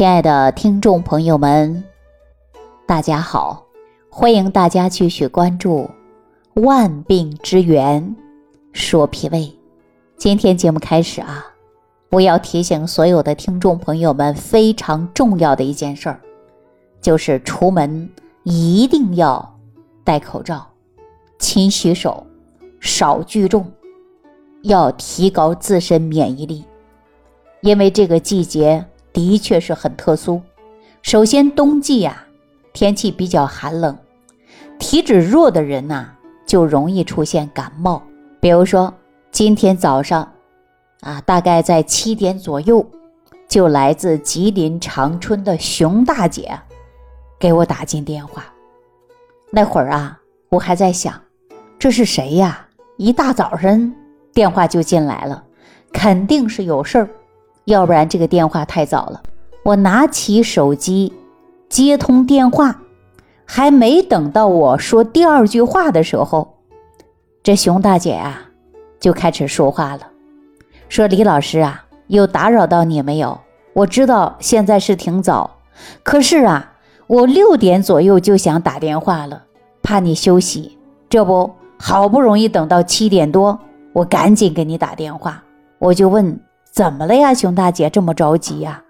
亲爱的听众朋友们，大家好！欢迎大家继续关注《万病之源说脾胃》。今天节目开始啊，我要提醒所有的听众朋友们非常重要的一件事儿，就是出门一定要戴口罩、勤洗手、少聚众，要提高自身免疫力，因为这个季节。的确是很特殊。首先，冬季呀，天气比较寒冷，体质弱的人呐，就容易出现感冒。比如说，今天早上，啊，大概在七点左右，就来自吉林长春的熊大姐给我打进电话。那会儿啊，我还在想，这是谁呀？一大早上电话就进来了，肯定是有事儿。要不然这个电话太早了，我拿起手机接通电话，还没等到我说第二句话的时候，这熊大姐啊就开始说话了，说李老师啊，有打扰到你没有？我知道现在是挺早，可是啊，我六点左右就想打电话了，怕你休息，这不好不容易等到七点多，我赶紧给你打电话，我就问。怎么了呀，熊大姐这么着急呀？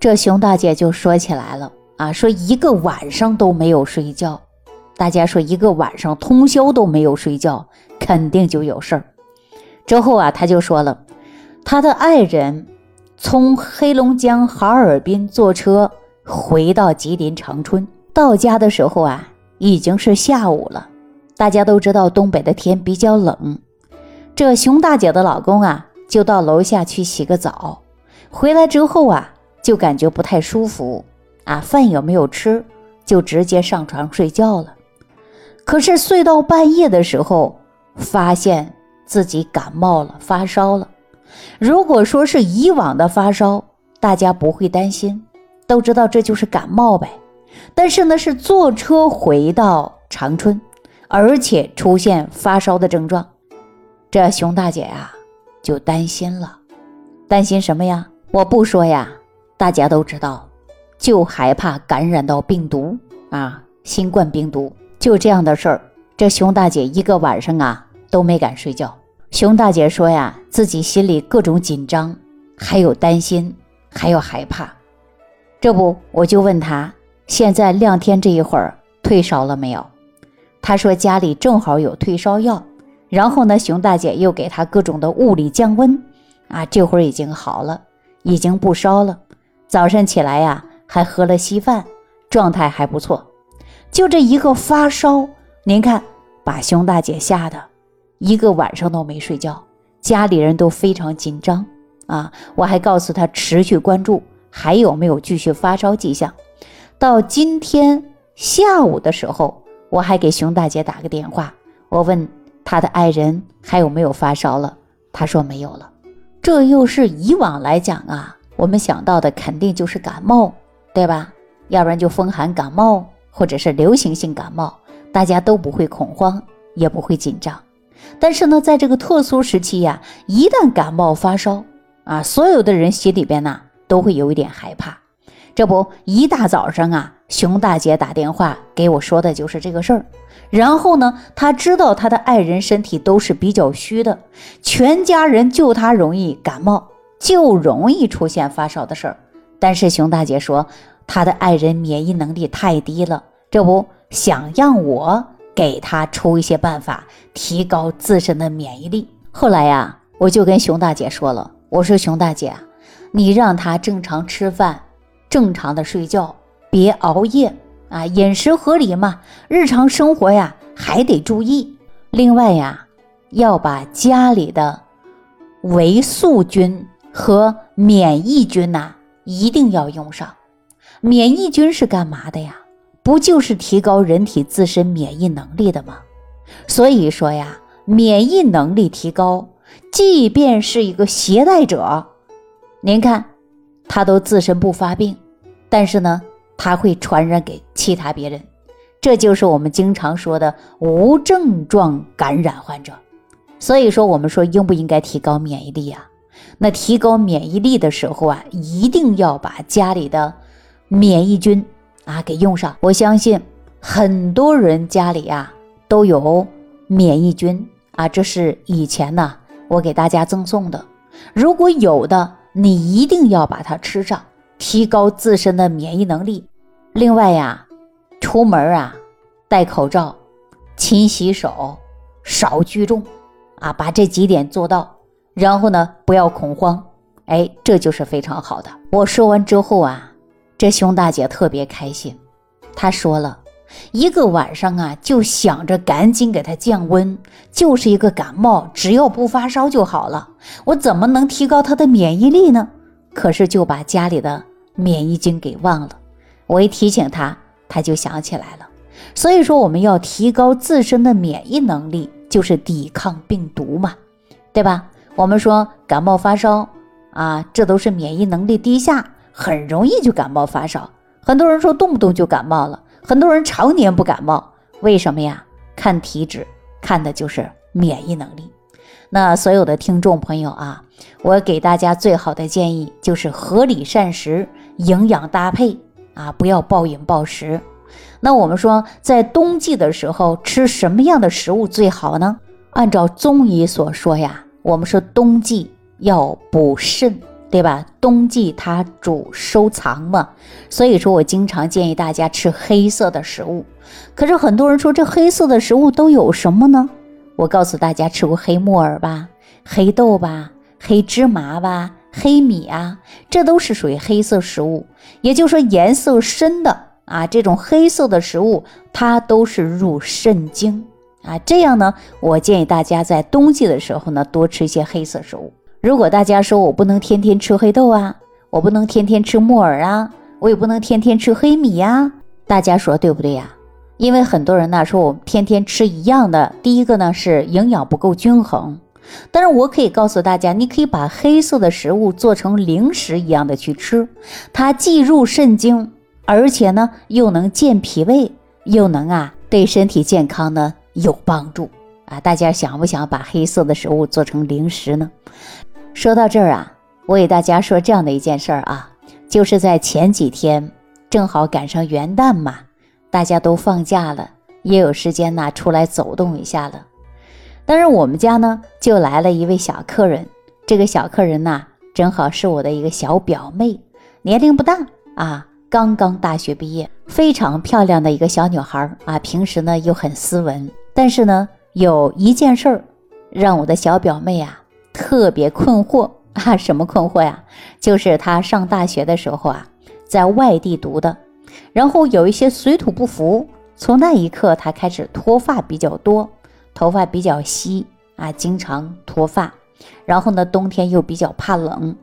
这熊大姐就说起来了啊，说一个晚上都没有睡觉。大家说一个晚上通宵都没有睡觉，肯定就有事儿。之后啊，他就说了，他的爱人从黑龙江哈尔滨坐车回到吉林长春，到家的时候啊，已经是下午了。大家都知道东北的天比较冷，这熊大姐的老公啊。就到楼下去洗个澡，回来之后啊，就感觉不太舒服啊，饭也没有吃，就直接上床睡觉了。可是睡到半夜的时候，发现自己感冒了，发烧了。如果说是以往的发烧，大家不会担心，都知道这就是感冒呗。但是呢，是坐车回到长春，而且出现发烧的症状，这熊大姐呀。就担心了，担心什么呀？我不说呀，大家都知道，就害怕感染到病毒啊，新冠病毒。就这样的事儿，这熊大姐一个晚上啊都没敢睡觉。熊大姐说呀，自己心里各种紧张，还有担心，还有害怕。这不，我就问她，现在亮天这一会儿退烧了没有？她说家里正好有退烧药。然后呢，熊大姐又给他各种的物理降温，啊，这会儿已经好了，已经不烧了。早上起来呀，还喝了稀饭，状态还不错。就这一个发烧，您看把熊大姐吓得一个晚上都没睡觉，家里人都非常紧张啊。我还告诉她持续关注还有没有继续发烧迹象。到今天下午的时候，我还给熊大姐打个电话，我问。他的爱人还有没有发烧了？他说没有了。这又是以往来讲啊，我们想到的肯定就是感冒，对吧？要不然就风寒感冒，或者是流行性感冒，大家都不会恐慌，也不会紧张。但是呢，在这个特殊时期呀，一旦感冒发烧啊，所有的人心里边呢都会有一点害怕。这不，一大早上啊，熊大姐打电话给我说的就是这个事儿。然后呢，她知道她的爱人身体都是比较虚的，全家人就她容易感冒，就容易出现发烧的事儿。但是熊大姐说，她的爱人免疫能力太低了，这不想让我给她出一些办法，提高自身的免疫力。后来呀，我就跟熊大姐说了，我说熊大姐，你让她正常吃饭。正常的睡觉，别熬夜啊，饮食合理嘛，日常生活呀还得注意。另外呀，要把家里的维素菌和免疫菌呐一定要用上。免疫菌是干嘛的呀？不就是提高人体自身免疫能力的吗？所以说呀，免疫能力提高，即便是一个携带者，您看。他都自身不发病，但是呢，他会传染给其他别人，这就是我们经常说的无症状感染患者。所以说，我们说应不应该提高免疫力啊？那提高免疫力的时候啊，一定要把家里的免疫菌啊给用上。我相信很多人家里啊都有免疫菌啊，这是以前呢我给大家赠送的。如果有的，你一定要把它吃上，提高自身的免疫能力。另外呀，出门啊戴口罩，勤洗手，少聚众啊，把这几点做到。然后呢，不要恐慌，哎，这就是非常好的。我说完之后啊，这熊大姐特别开心，她说了一个晚上啊，就想着赶紧给她降温，就是一个感冒，只要不发烧就好了。我怎么能提高她的免疫力呢？可是就把家里的免疫菌给忘了。我一提醒他，他就想起来了。所以说，我们要提高自身的免疫能力，就是抵抗病毒嘛，对吧？我们说感冒发烧啊，这都是免疫能力低下，很容易就感冒发烧。很多人说动不动就感冒了，很多人常年不感冒，为什么呀？看体质，看的就是免疫能力。那所有的听众朋友啊，我给大家最好的建议就是合理膳食，营养搭配啊，不要暴饮暴食。那我们说在冬季的时候吃什么样的食物最好呢？按照中医所说呀。我们说冬季要补肾，对吧？冬季它主收藏嘛，所以说我经常建议大家吃黑色的食物。可是很多人说这黑色的食物都有什么呢？我告诉大家，吃过黑木耳吧、黑豆吧、黑芝麻吧、黑米啊，这都是属于黑色食物。也就是说，颜色深的啊，这种黑色的食物，它都是入肾经。啊，这样呢，我建议大家在冬季的时候呢，多吃一些黑色食物。如果大家说我不能天天吃黑豆啊，我不能天天吃木耳啊，我也不能天天吃黑米呀，大家说对不对呀？因为很多人呢说我们天天吃一样的，第一个呢是营养不够均衡。但是我可以告诉大家，你可以把黑色的食物做成零食一样的去吃，它既入肾经，而且呢又能健脾胃，又能啊对身体健康呢。有帮助啊！大家想不想把黑色的食物做成零食呢？说到这儿啊，我给大家说这样的一件事儿啊，就是在前几天正好赶上元旦嘛，大家都放假了，也有时间呢出来走动一下了。但是我们家呢就来了一位小客人，这个小客人呐正好是我的一个小表妹，年龄不大啊，刚刚大学毕业，非常漂亮的一个小女孩啊，平时呢又很斯文。但是呢，有一件事儿让我的小表妹啊特别困惑啊，什么困惑呀？就是她上大学的时候啊，在外地读的，然后有一些水土不服，从那一刻她开始脱发比较多，头发比较稀啊，经常脱发。然后呢，冬天又比较怕冷，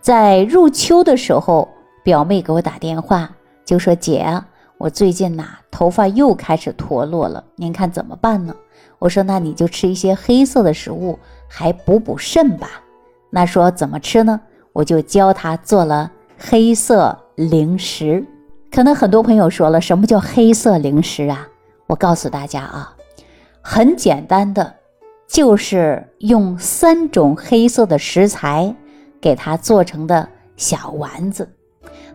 在入秋的时候，表妹给我打电话就说：“姐。”我最近呐，头发又开始脱落了，您看怎么办呢？我说那你就吃一些黑色的食物，还补补肾吧。那说怎么吃呢？我就教他做了黑色零食。可能很多朋友说了，什么叫黑色零食啊？我告诉大家啊，很简单的，就是用三种黑色的食材给它做成的小丸子。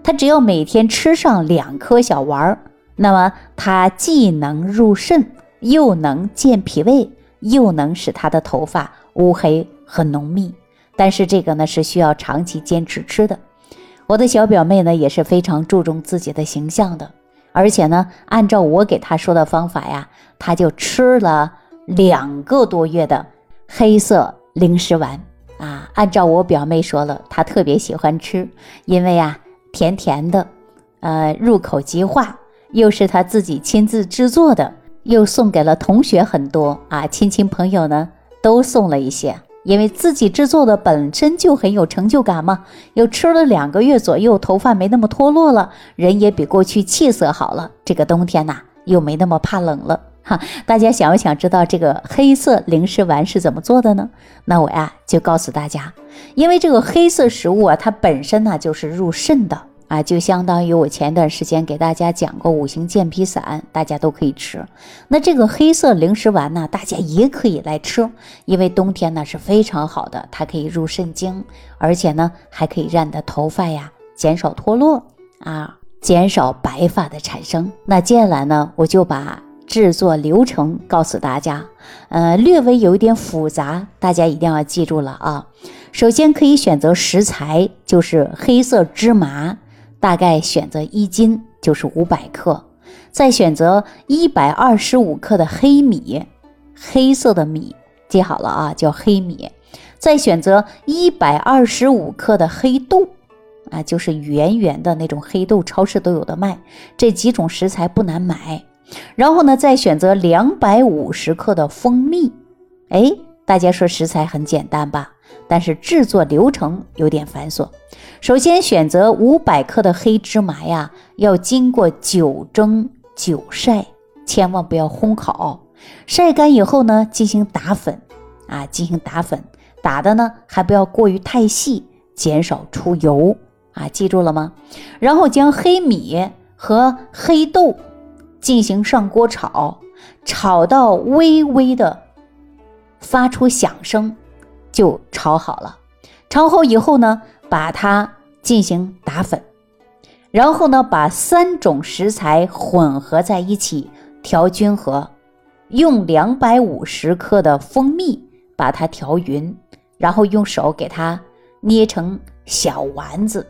他只要每天吃上两颗小丸儿，那么它既能入肾，又能健脾胃，又能使他的头发乌黑和浓密。但是这个呢是需要长期坚持吃的。我的小表妹呢也是非常注重自己的形象的，而且呢按照我给他说的方法呀，他就吃了两个多月的黑色零食丸啊。按照我表妹说了，她特别喜欢吃，因为呀。甜甜的，呃，入口即化，又是他自己亲自制作的，又送给了同学很多啊，亲戚朋友呢都送了一些，因为自己制作的本身就很有成就感嘛。又吃了两个月左右，头发没那么脱落了，人也比过去气色好了。这个冬天呐，又没那么怕冷了哈。大家想不想知道这个黑色零食丸是怎么做的呢？那我呀就告诉大家。因为这个黑色食物啊，它本身呢就是入肾的啊，就相当于我前段时间给大家讲过五行健脾散，大家都可以吃。那这个黑色零食丸呢，大家也可以来吃，因为冬天呢是非常好的，它可以入肾经，而且呢还可以让你的头发呀减少脱落啊，减少白发的产生。那接下来呢，我就把制作流程告诉大家，呃，略微有一点复杂，大家一定要记住了啊。首先可以选择食材，就是黑色芝麻，大概选择一斤，就是五百克。再选择一百二十五克的黑米，黑色的米，记好了啊，叫黑米。再选择一百二十五克的黑豆，啊，就是圆圆的那种黑豆，超市都有的卖。这几种食材不难买。然后呢，再选择两百五十克的蜂蜜。哎，大家说食材很简单吧？但是制作流程有点繁琐。首先选择五百克的黑芝麻呀，要经过九蒸九晒，千万不要烘烤。晒干以后呢，进行打粉啊，进行打粉。打的呢还不要过于太细，减少出油啊，记住了吗？然后将黑米和黑豆进行上锅炒，炒到微微的发出响声。就炒好了，炒好以后呢，把它进行打粉，然后呢，把三种食材混合在一起调均和，用两百五十克的蜂蜜把它调匀，然后用手给它捏成小丸子，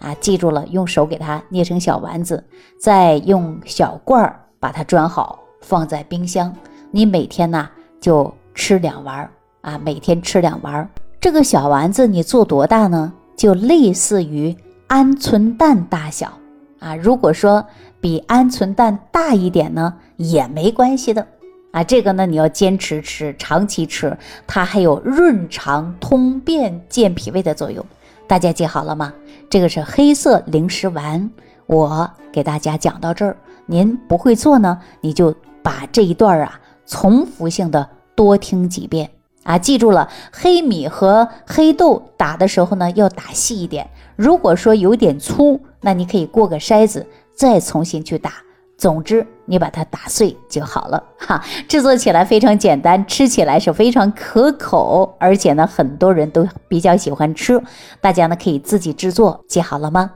啊，记住了，用手给它捏成小丸子，再用小罐儿把它装好，放在冰箱。你每天呢就吃两丸。啊，每天吃两丸这个小丸子，你做多大呢？就类似于鹌鹑蛋大小啊。如果说比鹌鹑蛋大一点呢，也没关系的啊。这个呢，你要坚持吃，长期吃，它还有润肠通便、健脾胃的作用。大家记好了吗？这个是黑色零食丸，我给大家讲到这儿。您不会做呢，你就把这一段啊重复性的多听几遍。啊，记住了，黑米和黑豆打的时候呢，要打细一点。如果说有点粗，那你可以过个筛子，再重新去打。总之，你把它打碎就好了 哈。制作起来非常简单，吃起来是非常可口，而且呢，很多人都比较喜欢吃。大家呢可以自己制作，记好了吗？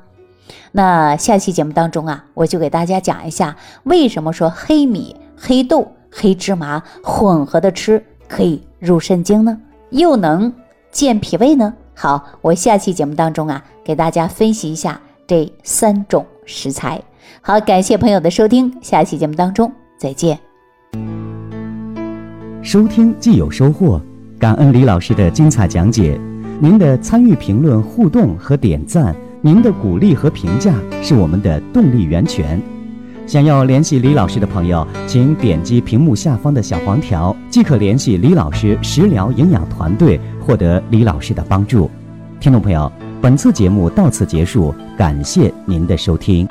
那下期节目当中啊，我就给大家讲一下，为什么说黑米、黑豆、黑芝麻混合的吃。可以入肾经呢，又能健脾胃呢。好，我下期节目当中啊，给大家分析一下这三种食材。好，感谢朋友的收听，下期节目当中再见。收听既有收获，感恩李老师的精彩讲解。您的参与、评论、互动和点赞，您的鼓励和评价是我们的动力源泉。想要联系李老师的朋友，请点击屏幕下方的小黄条，即可联系李老师食疗营养团队，获得李老师的帮助。听众朋友，本次节目到此结束，感谢您的收听。